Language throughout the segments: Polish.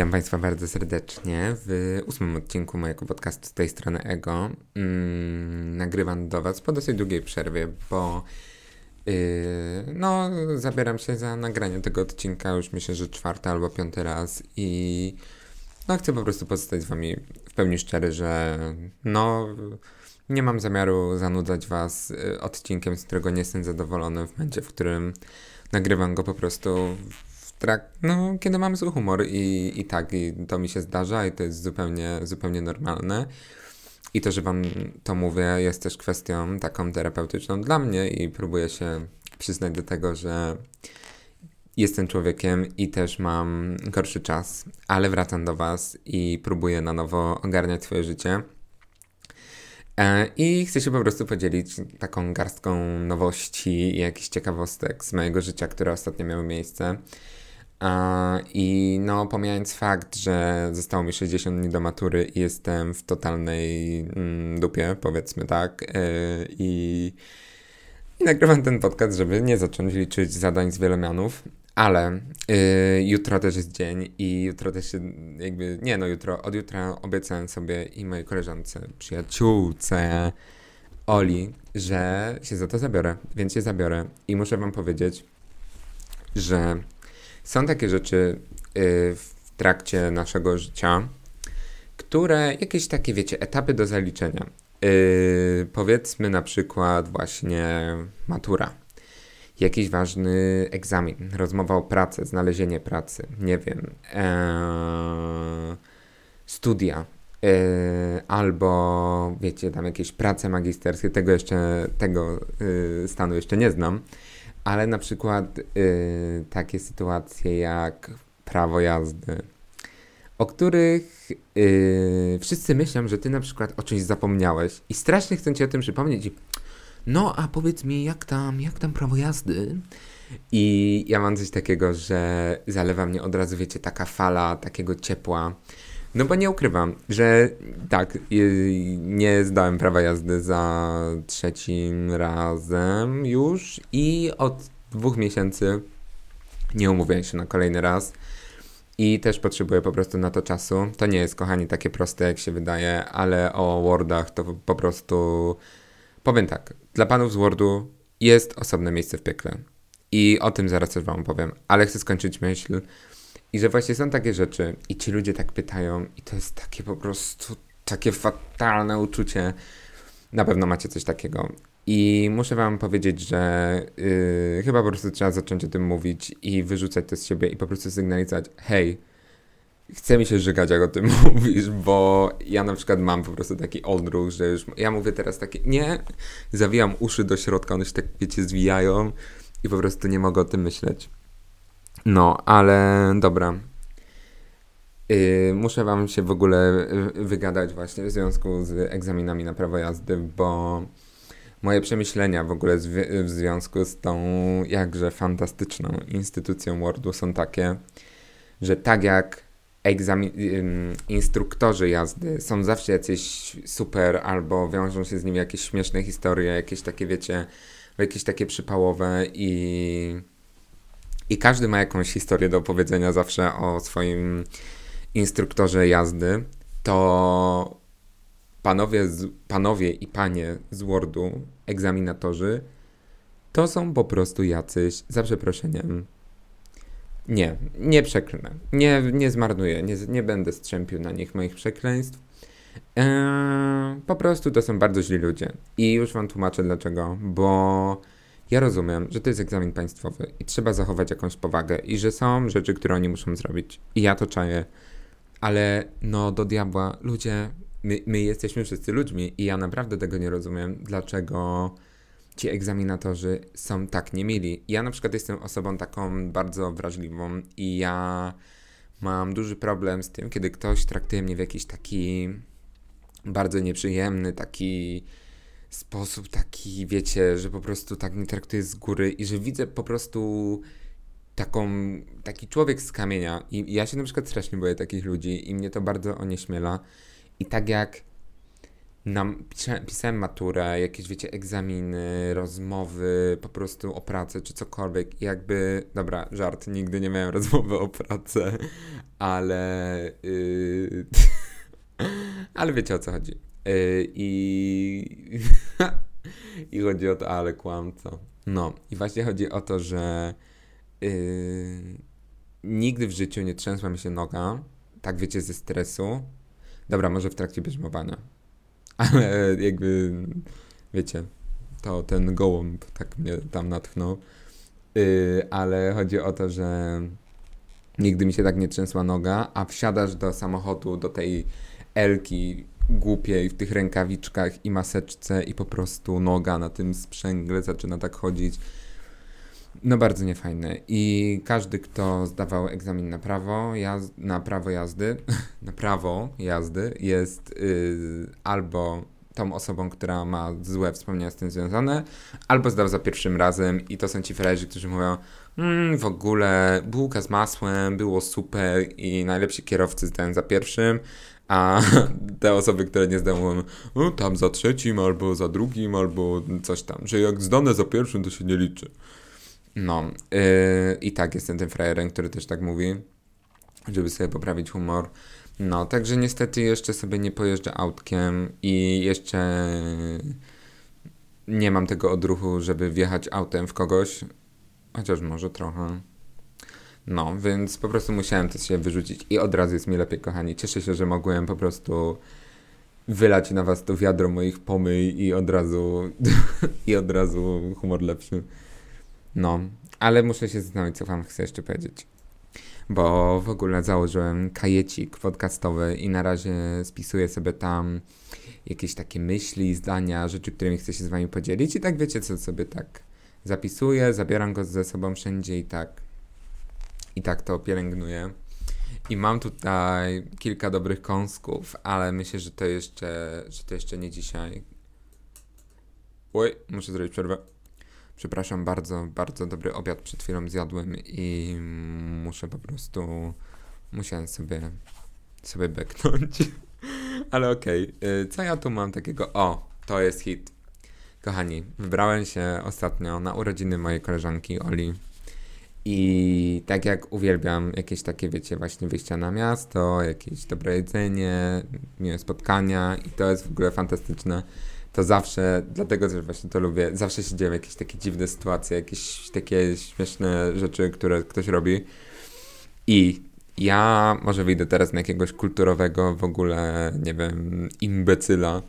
Witam Państwa bardzo serdecznie w ósmym odcinku mojego podcastu z tej strony Ego. Mm, nagrywam do Was po dosyć długiej przerwie, bo yy, no, zabieram się za nagranie tego odcinka już myślę, że czwarty albo piąty raz i no, chcę po prostu pozostać z Wami w pełni szczery, że no, nie mam zamiaru zanudzać Was y, odcinkiem, z którego nie jestem zadowolony w momencie, w którym nagrywam go po prostu trak, no, kiedy mam zły humor i, i tak, i to mi się zdarza i to jest zupełnie, zupełnie normalne. I to, że wam to mówię, jest też kwestią taką terapeutyczną dla mnie i próbuję się przyznać do tego, że jestem człowiekiem i też mam gorszy czas, ale wracam do was i próbuję na nowo ogarniać swoje życie. E, I chcę się po prostu podzielić taką garstką nowości i jakichś ciekawostek z mojego życia, które ostatnio miały miejsce. I no, pomijając fakt, że zostało mi 60 dni do matury i jestem w totalnej mm, dupie, powiedzmy tak, yy, i, i nagrywam ten podcast, żeby nie zacząć liczyć zadań z wielomianów, ale yy, jutro też jest dzień i jutro też się jakby, nie no jutro, od jutra obiecałem sobie i mojej koleżance, przyjaciółce Oli, że się za to zabiorę, więc się zabiorę i muszę wam powiedzieć, że są takie rzeczy y, w trakcie naszego życia, które jakieś takie, wiecie, etapy do zaliczenia. Yy, powiedzmy na przykład właśnie matura, jakiś ważny egzamin, rozmowa o pracy, znalezienie pracy, nie wiem, ee, studia, yy, albo wiecie, tam jakieś prace magisterskie, tego jeszcze, tego yy, stanu jeszcze nie znam, ale na przykład y, takie sytuacje jak prawo jazdy, o których y, wszyscy myślą, że ty na przykład o czymś zapomniałeś i strasznie chcą ci o tym przypomnieć. No, a powiedz mi, jak tam, jak tam prawo jazdy? I ja mam coś takiego, że zalewa mnie od razu, wiecie, taka fala takiego ciepła, no bo nie ukrywam, że tak, nie zdałem prawa jazdy za trzecim razem już i od dwóch miesięcy nie umówiłem się na kolejny raz. I też potrzebuję po prostu na to czasu. To nie jest, kochani, takie proste, jak się wydaje, ale o Wordach to po prostu powiem tak. Dla panów z Wordu jest osobne miejsce w piekle. I o tym zaraz też wam powiem. Ale chcę skończyć myśl, i że właśnie są takie rzeczy i ci ludzie tak pytają i to jest takie po prostu takie fatalne uczucie. Na pewno macie coś takiego. I muszę wam powiedzieć, że yy, chyba po prostu trzeba zacząć o tym mówić i wyrzucać to z siebie i po prostu sygnalizować, hej, chce mi się żygać, jak o tym mówisz, bo ja na przykład mam po prostu taki odruch, że już, ja mówię teraz takie, nie, zawijam uszy do środka, one się tak, wiecie, zwijają i po prostu nie mogę o tym myśleć. No, ale dobra. Yy, muszę wam się w ogóle wygadać właśnie w związku z egzaminami na prawo jazdy, bo moje przemyślenia w ogóle w związku z tą jakże fantastyczną instytucją Wordu są takie, że tak jak egzamin, instruktorzy jazdy są zawsze jacyś super albo wiążą się z nimi jakieś śmieszne historie, jakieś takie wiecie, jakieś takie przypałowe i i każdy ma jakąś historię do opowiedzenia zawsze o swoim instruktorze jazdy, to panowie, panowie i panie z Wordu, egzaminatorzy, to są po prostu jacyś, za przeproszeniem, nie, nie przeklnę, nie, nie zmarnuję, nie, nie będę strzępił na nich moich przekleństw. Eee, po prostu to są bardzo źli ludzie. I już wam tłumaczę dlaczego, bo ja rozumiem, że to jest egzamin państwowy i trzeba zachować jakąś powagę i że są rzeczy, które oni muszą zrobić. I ja to czaję. Ale no do diabła, ludzie, my, my jesteśmy wszyscy ludźmi i ja naprawdę tego nie rozumiem, dlaczego ci egzaminatorzy są tak niemili. Ja na przykład jestem osobą taką bardzo wrażliwą i ja mam duży problem z tym, kiedy ktoś traktuje mnie w jakiś taki bardzo nieprzyjemny, taki sposób taki, wiecie, że po prostu tak mnie traktuje z góry i że widzę po prostu taką, taki człowiek z kamienia i ja się na przykład strasznie boję takich ludzi i mnie to bardzo onieśmiela i tak jak nam, pisałem maturę, jakieś, wiecie, egzaminy, rozmowy, po prostu o pracę czy cokolwiek. I jakby, dobra, żart, nigdy nie miałem rozmowy o pracę, ale. Yy, ale wiecie o co chodzi. Yy, I. I chodzi o to, ale kłamco. No, i właśnie chodzi o to, że. Yy, nigdy w życiu nie trzęsła mi się noga, tak wiecie, ze stresu. Dobra, może w trakcie bierzmowania ale jakby, wiecie, to ten gołąb tak mnie tam natchnął. Yy, ale chodzi o to, że nigdy mi się tak nie trzęsła noga, a wsiadasz do samochodu, do tej Elki głupiej w tych rękawiczkach i maseczce i po prostu noga na tym sprzęgle zaczyna tak chodzić. No bardzo niefajne. I każdy, kto zdawał egzamin na prawo, jaz- na prawo jazdy, na prawo jazdy, jest yy, albo tą osobą, która ma złe wspomnienia z tym związane, albo zdał za pierwszym razem i to są ci frajerzy, którzy mówią mmm, w ogóle bułka z masłem, było super i najlepsi kierowcy zdają za pierwszym, a te osoby, które nie zdają, mówią, no, tam za trzecim, albo za drugim, albo coś tam, że jak zdane za pierwszym, to się nie liczy. No, yy, i tak jestem tym frajerem, który też tak mówi, żeby sobie poprawić humor. No, także niestety jeszcze sobie nie pojeżdżę autkiem i jeszcze nie mam tego odruchu, żeby wjechać autem w kogoś, chociaż może trochę. No, więc po prostu musiałem to się wyrzucić i od razu jest mi lepiej, kochani. Cieszę się, że mogłem po prostu wylać na was to wiadro moich pomyj i od razu i od razu humor lepszy. No, ale muszę się zastanowić, co wam chcę jeszcze powiedzieć. Bo w ogóle założyłem kajecik podcastowy i na razie spisuję sobie tam jakieś takie myśli, zdania, rzeczy, którymi chcę się z wami podzielić. I tak wiecie, co sobie tak zapisuję, zabieram go ze sobą wszędzie i tak i tak to pielęgnuję. I mam tutaj kilka dobrych kąsków, ale myślę, że to jeszcze, że to jeszcze nie dzisiaj. Oj, muszę zrobić przerwę. Przepraszam bardzo, bardzo dobry obiad przed chwilą zjadłem i muszę po prostu, musiałem sobie, sobie beknąć. Ale okej, okay. co ja tu mam takiego? O, to jest hit. Kochani, wybrałem się ostatnio na urodziny mojej koleżanki Oli. I tak jak uwielbiam jakieś takie, wiecie, właśnie wyjścia na miasto, jakieś dobre jedzenie, miłe spotkania i to jest w ogóle fantastyczne to zawsze, dlatego też właśnie to lubię, zawsze się dzieją jakieś takie dziwne sytuacje, jakieś takie śmieszne rzeczy, które ktoś robi. I ja może wyjdę teraz na jakiegoś kulturowego w ogóle, nie wiem, imbecyla,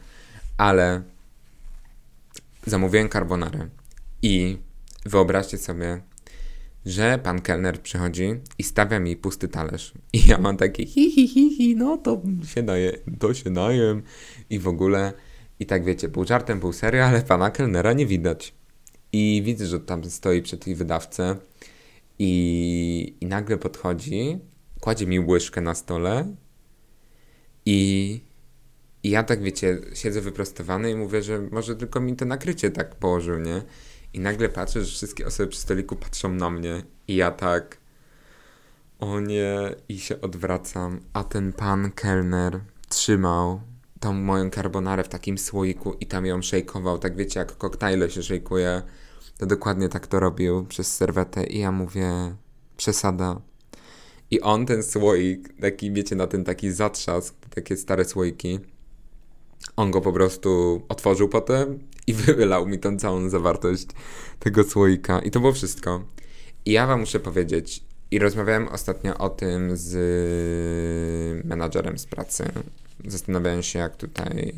ale zamówiłem carbonarę i wyobraźcie sobie, że pan kelner przychodzi i stawia mi pusty talerz. I ja mam takie hi, hi, hi, hi no to się daje, to się najem i w ogóle i tak wiecie, pół żartem, pół serio, ale pana kelnera nie widać. I widzę, że tam stoi przy tej wydawce i, i nagle podchodzi, kładzie mi łyżkę na stole i, i ja tak wiecie, siedzę wyprostowany i mówię, że może tylko mi to nakrycie tak położył, nie? I nagle patrzę, że wszystkie osoby przy stoliku patrzą na mnie i ja tak o nie i się odwracam, a ten pan kelner trzymał tą moją carbonarę w takim słoiku i tam ją szejkował, tak wiecie, jak koktajle się szejkuje, to dokładnie tak to robił przez serwetę i ja mówię, przesada. I on ten słoik, taki wiecie, na ten taki zatrzask, takie stare słoiki, on go po prostu otworzył potem i wylał mi tą całą zawartość tego słoika. I to było wszystko. I ja wam muszę powiedzieć, i rozmawiałem ostatnio o tym z menadżerem z pracy, zastanawiałem się, jak tutaj,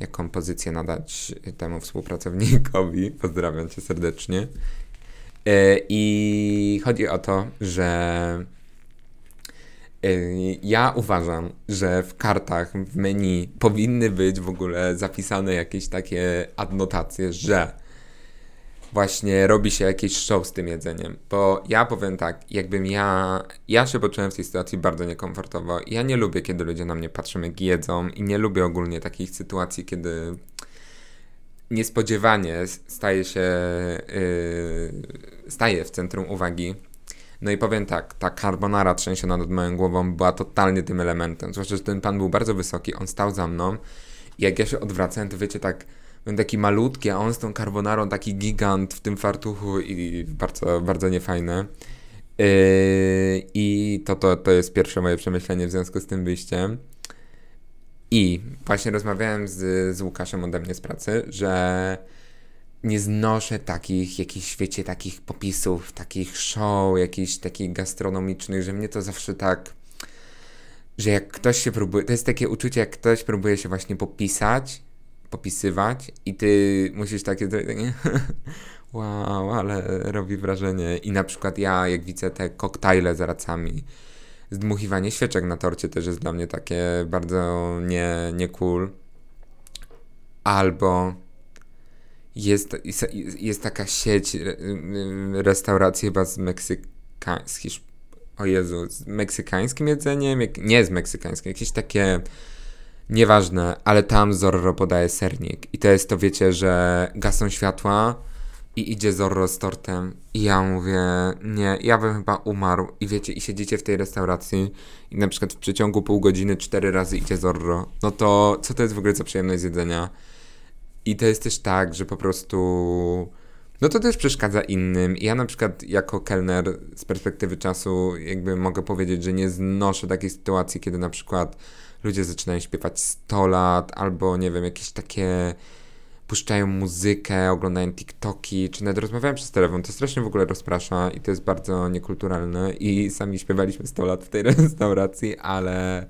jaką pozycję nadać temu współpracownikowi. Pozdrawiam cię serdecznie. E, I chodzi o to, że ja uważam, że w kartach, w menu powinny być w ogóle zapisane jakieś takie adnotacje, że właśnie robi się jakieś show z tym jedzeniem. Bo ja powiem tak, jakbym ja. Ja się poczułem w tej sytuacji bardzo niekomfortowo. Ja nie lubię, kiedy ludzie na mnie patrzą, jak jedzą, i nie lubię ogólnie takich sytuacji, kiedy niespodziewanie staje się. Yy, staje w centrum uwagi. No i powiem tak, ta carbonara trzęsiona nad moją głową była totalnie tym elementem. Zwłaszcza, że ten pan był bardzo wysoki, on stał za mną I jak ja się odwracałem, to wiecie, tak byłem taki malutki, a on z tą carbonarą taki gigant w tym fartuchu i bardzo, bardzo niefajne. Yy, I to, to, to jest pierwsze moje przemyślenie w związku z tym wyjściem. I właśnie rozmawiałem z, z Łukaszem ode mnie z pracy, że nie znoszę takich, jakichś, wiecie, takich popisów, takich show, jakichś takich gastronomicznych, że mnie to zawsze tak, że jak ktoś się próbuje, to jest takie uczucie, jak ktoś próbuje się właśnie popisać, popisywać i ty musisz takie, takie wow, ale robi wrażenie. I na przykład ja, jak widzę te koktajle z racami, zdmuchiwanie świeczek na torcie też jest dla mnie takie bardzo nie, nie cool. Albo jest, jest taka sieć restauracji chyba z Meksyka, z Hiszp o Jezu, z meksykańskim jedzeniem, nie z meksykańskim, jakieś takie nieważne, ale tam Zorro podaje sernik. I to jest to, wiecie, że gasą światła i idzie Zorro z tortem. I ja mówię, nie, ja bym chyba umarł. I wiecie, i siedzicie w tej restauracji i na przykład w przeciągu pół godziny cztery razy idzie Zorro, no to co to jest w ogóle za przyjemność jedzenia? I to jest też tak, że po prostu. No to też przeszkadza innym. Ja na przykład jako kelner z perspektywy czasu jakby mogę powiedzieć, że nie znoszę takiej sytuacji, kiedy na przykład ludzie zaczynają śpiewać 100 lat albo nie wiem, jakieś takie puszczają muzykę, oglądają TikToki, czy nawet rozmawiają przez telefon. To strasznie w ogóle rozprasza i to jest bardzo niekulturalne i sami śpiewaliśmy 100 lat w tej restauracji, ale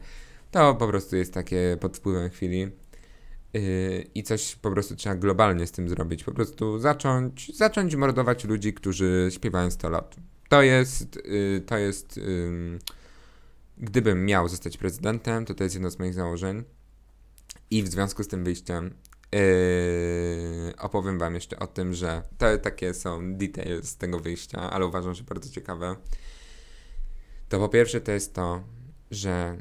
to po prostu jest takie pod wpływem chwili. I coś po prostu trzeba globalnie z tym zrobić. Po prostu zacząć, zacząć mordować ludzi, którzy śpiewają 100 lat. To jest, yy, to jest, gdybym miał zostać prezydentem, to to jest jedno z moich założeń. I w związku z tym wyjściem yy, opowiem wam jeszcze o tym, że to takie są details tego wyjścia, ale uważam, że bardzo ciekawe. To po pierwsze to jest to, że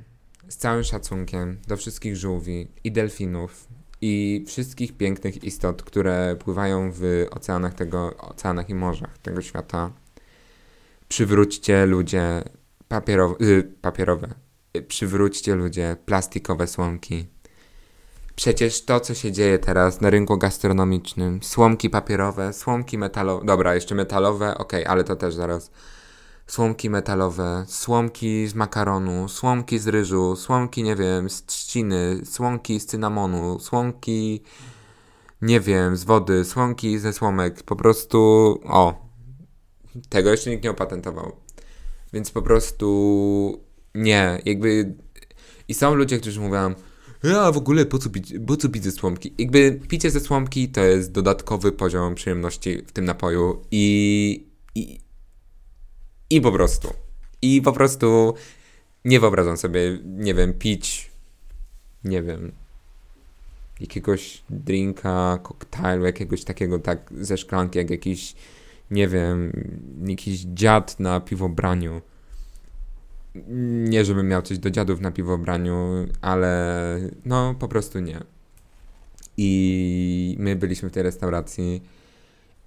z całym szacunkiem do wszystkich żółwi i delfinów i wszystkich pięknych istot, które pływają w oceanach tego, oceanach i morzach tego świata. Przywróćcie ludzie papierowe, y, papierowe. Przywróćcie ludzie plastikowe słomki. Przecież to, co się dzieje teraz na rynku gastronomicznym, słomki papierowe, słomki metalowe, dobra, jeszcze metalowe, okej, okay, ale to też zaraz słomki metalowe, słomki z makaronu, słomki z ryżu, słomki, nie wiem, z trzciny, słomki z cynamonu, słomki, nie wiem, z wody, słomki ze słomek. Po prostu, o, tego jeszcze nikt nie opatentował. Więc po prostu nie, jakby. I są ludzie, którzy mówią, a w ogóle po co, pić, po co pić ze słomki? Jakby picie ze słomki to jest dodatkowy poziom przyjemności w tym napoju i, i, i po prostu. I po prostu nie wyobrażam sobie, nie wiem, pić, nie wiem, jakiegoś drinka, koktajlu, jakiegoś takiego tak ze szklanki, jak jakiś, nie wiem, jakiś dziad na piwobraniu. Nie, żebym miał coś do dziadów na piwobraniu, ale no po prostu nie. I my byliśmy w tej restauracji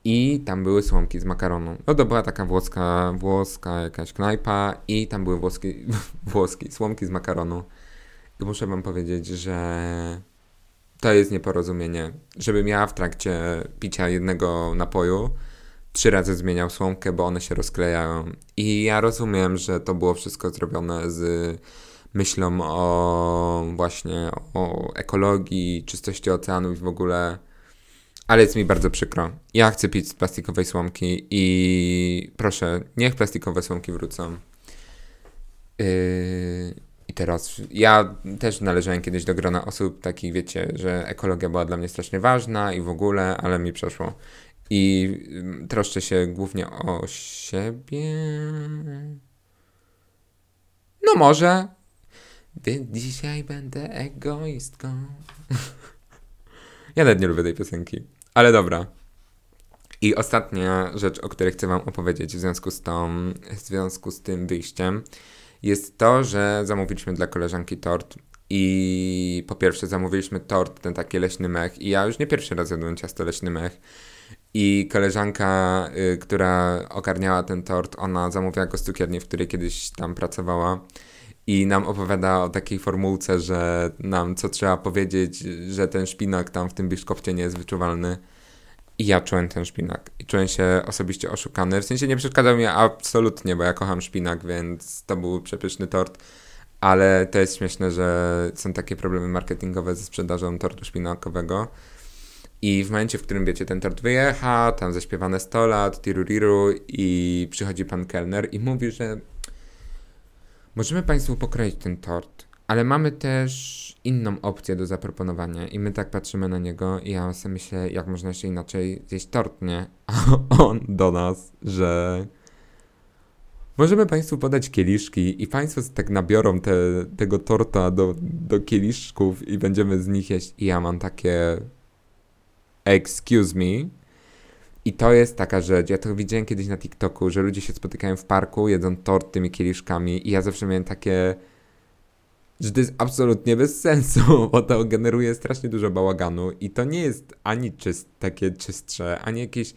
i tam były słomki z makaronu. No to była taka włoska, włoska jakaś knajpa i tam były włoski, włoski słomki z makaronu. I muszę wam powiedzieć, że to jest nieporozumienie. Żebym ja w trakcie picia jednego napoju trzy razy zmieniał słomkę, bo one się rozklejają. I ja rozumiem, że to było wszystko zrobione z myślą o właśnie o ekologii, czystości oceanów i w ogóle ale jest mi bardzo przykro. Ja chcę pić z plastikowej słomki i proszę, niech plastikowe słomki wrócą. Yy, I teraz ja też należałem kiedyś do grona osób takich, wiecie, że ekologia była dla mnie strasznie ważna i w ogóle, ale mi przeszło. I yy, troszczę się głównie o siebie. No może. Dzisiaj będę egoistką. ja nawet nie lubię tej piosenki. Ale dobra. I ostatnia rzecz, o której chcę Wam opowiedzieć w związku z, tą, w związku z tym wyjściem, jest to, że zamówiliśmy dla koleżanki tort. I po pierwsze zamówiliśmy tort, ten taki leśny mech. I ja już nie pierwszy raz jadłem ciasto leśny mech. I koleżanka, y, która ogarniała ten tort, ona zamówiła go z cukierni, w której kiedyś tam pracowała. I nam opowiada o takiej formułce, że nam co trzeba powiedzieć, że ten szpinak tam w tym biszkopcie nie jest wyczuwalny. I ja czułem ten szpinak. I czułem się osobiście oszukany. W sensie nie przeszkadzał mi absolutnie, bo ja kocham szpinak, więc to był przepyszny tort. Ale to jest śmieszne, że są takie problemy marketingowe ze sprzedażą tortu szpinakowego. I w momencie, w którym wiecie, ten tort wyjecha, tam zaśpiewane 100 lat, tiruriru i przychodzi pan kelner i mówi, że możemy Państwu pokroić ten tort, ale mamy też inną opcję do zaproponowania i my tak patrzymy na niego i ja sobie myślę, jak można jeszcze inaczej zjeść tort, nie? A on do nas, że możemy Państwu podać kieliszki i Państwo tak nabiorą te, tego torta do, do kieliszków i będziemy z nich jeść i ja mam takie excuse me, i to jest taka rzecz, ja to widziałem kiedyś na TikToku, że ludzie się spotykają w parku, jedzą tort tymi kieliszkami i ja zawsze miałem takie, że to jest absolutnie bez sensu, bo to generuje strasznie dużo bałaganu i to nie jest ani czyst, takie czystsze, ani jakieś,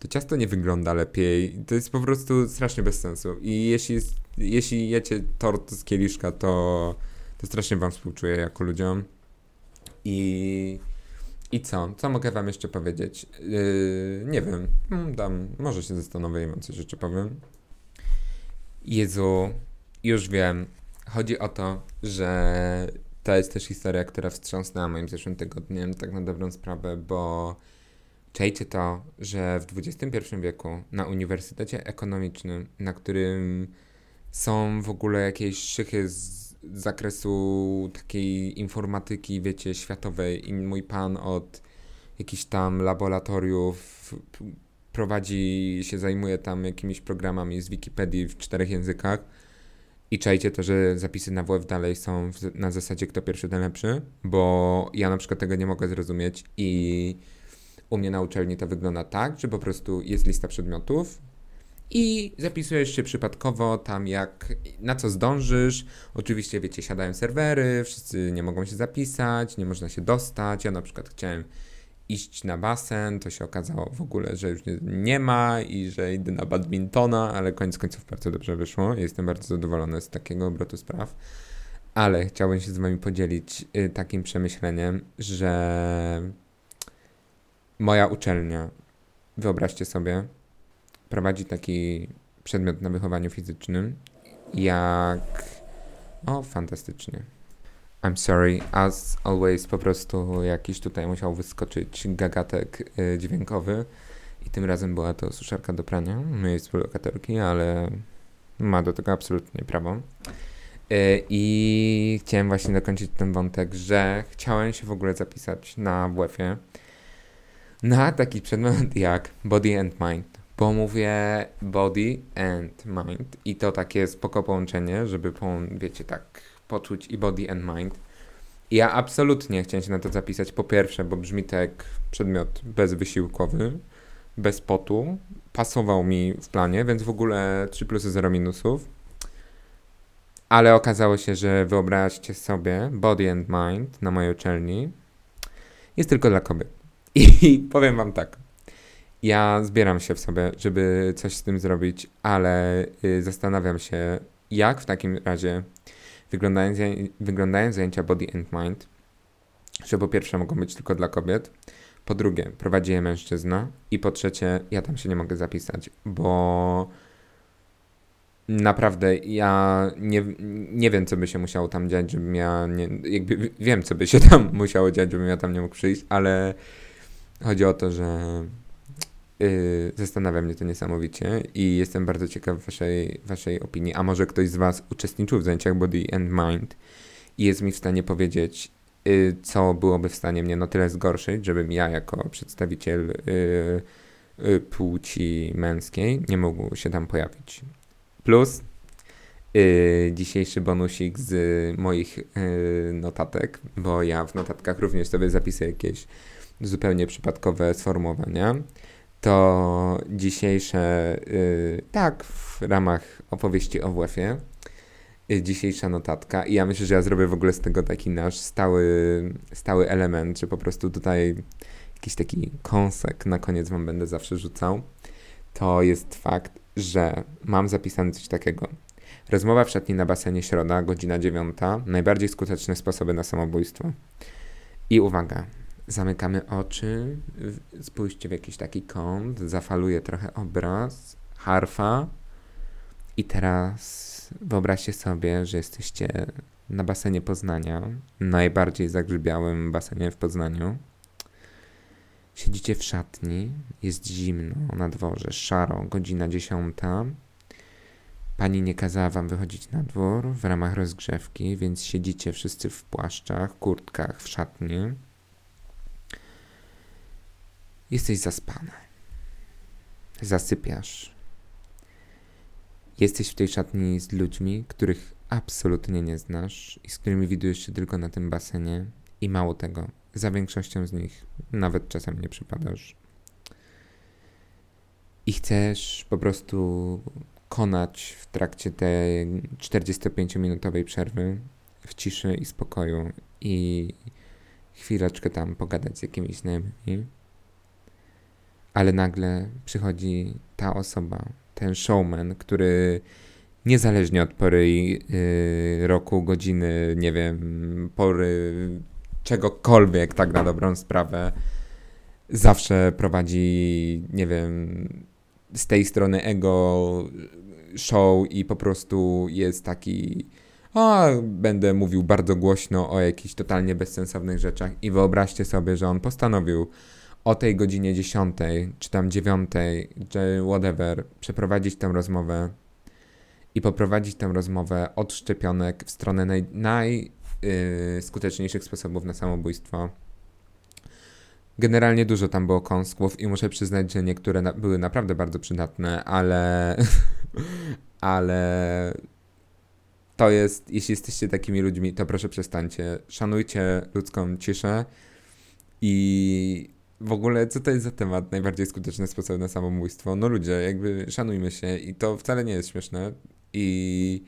to ciasto nie wygląda lepiej, to jest po prostu strasznie bez sensu. I jeśli, jeśli jecie tort z kieliszka, to, to strasznie wam współczuję jako ludziom. I... I co? Co mogę wam jeszcze powiedzieć? Yy, nie wiem. Dam, mm, może się zastanowię i wam coś jeszcze powiem. Jezu, już wiem. Chodzi o to, że to jest też historia, która wstrząsnęła moim zeszłym tygodniem, tak na dobrą sprawę, bo czejcie to, że w XXI wieku na Uniwersytecie Ekonomicznym, na którym są w ogóle jakieś szychy z z zakresu takiej informatyki, wiecie, światowej. I mój pan od jakichś tam laboratoriów prowadzi, się zajmuje tam jakimiś programami z Wikipedii w czterech językach. I czajcie to, że zapisy na WF dalej są w, na zasadzie kto pierwszy, ten lepszy, bo ja na przykład tego nie mogę zrozumieć i u mnie na uczelni to wygląda tak, że po prostu jest lista przedmiotów, i zapisujesz się przypadkowo tam jak, na co zdążysz. Oczywiście, wiecie, siadają serwery, wszyscy nie mogą się zapisać, nie można się dostać. Ja na przykład chciałem iść na basen, to się okazało w ogóle, że już nie, nie ma i że idę na badmintona, ale koniec końców bardzo dobrze wyszło. Jestem bardzo zadowolony z takiego obrotu spraw. Ale chciałbym się z wami podzielić y, takim przemyśleniem, że moja uczelnia, wyobraźcie sobie, prowadzi taki przedmiot na wychowaniu fizycznym, jak. O, fantastycznie. I'm sorry, as always, po prostu jakiś tutaj musiał wyskoczyć gagatek y, dźwiękowy. I tym razem była to suszarka do prania mojej współlokatorki, ale ma do tego absolutnie prawo. Y, I chciałem właśnie dokończyć ten wątek, że chciałem się w ogóle zapisać na WF-ie na taki przedmiot jak Body and Mind bo mówię body and mind i to takie spoko połączenie, żeby, po, wiecie, tak poczuć i body and mind. Ja absolutnie chciałem się na to zapisać, po pierwsze, bo brzmi to jak przedmiot bezwysiłkowy, bez potu, pasował mi w planie, więc w ogóle 3 plusy, 0 minusów. Ale okazało się, że wyobraźcie sobie, Body and Mind na mojej uczelni jest tylko dla kobiet. I powiem wam tak, ja zbieram się w sobie, żeby coś z tym zrobić, ale y, zastanawiam się, jak w takim razie wyglądają, wyglądają zajęcia Body and Mind, że po pierwsze mogą być tylko dla kobiet, po drugie prowadzi je mężczyzna i po trzecie ja tam się nie mogę zapisać, bo naprawdę ja nie, nie wiem, co by się musiało tam dziać, żebym ja nie, jakby wiem, co by się tam musiało dziać, żebym ja tam nie mógł przyjść, ale chodzi o to, że Yy, zastanawia mnie to niesamowicie i jestem bardzo ciekaw waszej, waszej opinii. A może ktoś z was uczestniczył w zajęciach Body and Mind i jest mi w stanie powiedzieć, yy, co byłoby w stanie mnie na tyle zgorszyć, żebym ja jako przedstawiciel yy, płci męskiej nie mógł się tam pojawić. Plus dzisiejszy bonusik z moich notatek, bo ja w notatkach również sobie zapisuję jakieś zupełnie przypadkowe sformułowania to dzisiejsze, yy, tak, w ramach opowieści o WF-ie, yy, dzisiejsza notatka. I ja myślę, że ja zrobię w ogóle z tego taki nasz stały, stały element, że po prostu tutaj jakiś taki kąsek na koniec wam będę zawsze rzucał. To jest fakt, że mam zapisane coś takiego. Rozmowa w szatni na basenie środa, godzina dziewiąta. Najbardziej skuteczne sposoby na samobójstwo. I uwaga, zamykamy oczy, spójrzcie w jakiś taki kąt, zafaluje trochę obraz, harfa. I teraz wyobraźcie sobie, że jesteście na basenie Poznania, najbardziej zagrzybiałym basenie w Poznaniu. Siedzicie w szatni, jest zimno na dworze, szaro, godzina dziesiąta. Pani nie kazała wam wychodzić na dwór w ramach rozgrzewki, więc siedzicie wszyscy w płaszczach, kurtkach, w szatni. Jesteś zaspana. Zasypiasz. Jesteś w tej szatni z ludźmi, których absolutnie nie znasz i z którymi widujesz się tylko na tym basenie. I mało tego, za większością z nich nawet czasem nie przypadasz. I chcesz po prostu konać w trakcie tej 45-minutowej przerwy w ciszy i spokoju i chwileczkę tam pogadać z jakimiś znajomymi. Ale nagle przychodzi ta osoba, ten showman, który niezależnie od pory yy, roku, godziny, nie wiem, pory czegokolwiek, tak na dobrą sprawę, zawsze prowadzi, nie wiem, z tej strony ego show i po prostu jest taki a będę mówił bardzo głośno o jakichś totalnie bezsensownych rzeczach. I wyobraźcie sobie, że on postanowił o tej godzinie 10, czy tam 9, czy whatever, przeprowadzić tę rozmowę i poprowadzić tę rozmowę od szczepionek w stronę najskuteczniejszych naj, yy, sposobów na samobójstwo. Generalnie dużo tam było kąsków i muszę przyznać, że niektóre na były naprawdę bardzo przydatne, ale ale to jest, jeśli jesteście takimi ludźmi, to proszę przestańcie. Szanujcie ludzką ciszę i w ogóle, co to jest za temat? Najbardziej skuteczny sposób na samobójstwo? No ludzie, jakby szanujmy się i to wcale nie jest śmieszne i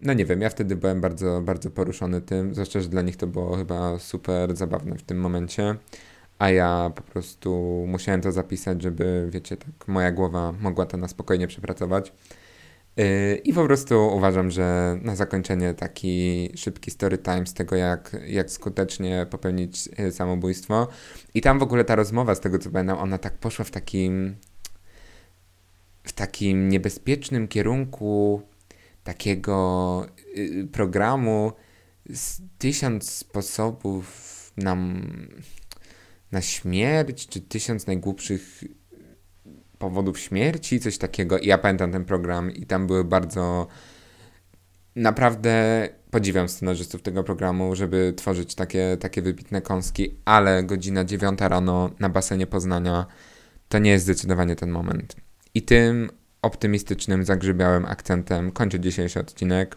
no nie wiem, ja wtedy byłem bardzo, bardzo poruszony tym, zwłaszcza, że dla nich to było chyba super zabawne w tym momencie, a ja po prostu musiałem to zapisać, żeby, wiecie, tak moja głowa mogła to na spokojnie przepracować. Yy, I po prostu uważam, że na zakończenie taki szybki story time z tego, jak, jak skutecznie popełnić yy, samobójstwo. I tam w ogóle ta rozmowa, z tego co pamiętam, ona tak poszła w takim w takim niebezpiecznym kierunku takiego yy, programu z tysiąc sposobów na, na śmierć, czy tysiąc najgłupszych powodów śmierci, coś takiego. I ja pamiętam ten program i tam były bardzo. Naprawdę podziwiam scenarzystów tego programu, żeby tworzyć takie, takie wybitne kąski, ale godzina 9 rano na basenie Poznania to nie jest zdecydowanie ten moment. I tym optymistycznym, zagrzybiałym akcentem kończę dzisiejszy odcinek.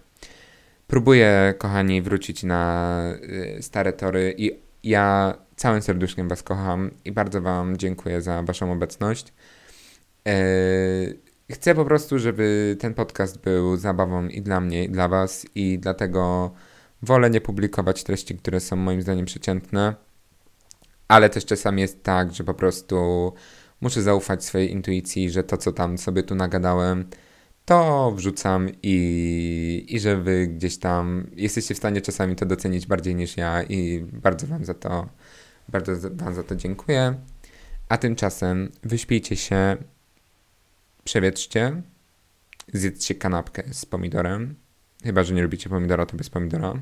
Próbuję, kochani, wrócić na y, stare tory i ja całym serduszkiem Was kocham i bardzo Wam dziękuję za Waszą obecność. Eee, chcę po prostu, żeby ten podcast był zabawą i dla mnie, i dla Was, i dlatego wolę nie publikować treści, które są moim zdaniem przeciętne, ale też czasami jest tak, że po prostu muszę zaufać swojej intuicji, że to, co tam sobie tu nagadałem, to wrzucam i, i że wy gdzieś tam jesteście w stanie czasami to docenić bardziej niż ja i bardzo wam za to, bardzo wam za to dziękuję. A tymczasem wyśpijcie się, przewietrzcie, zjedzcie kanapkę z pomidorem. Chyba, że nie lubicie pomidora, to bez pomidora.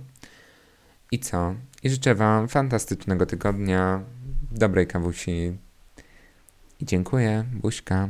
I co? I życzę Wam fantastycznego tygodnia, dobrej kawusi. I dziękuję. Buźka.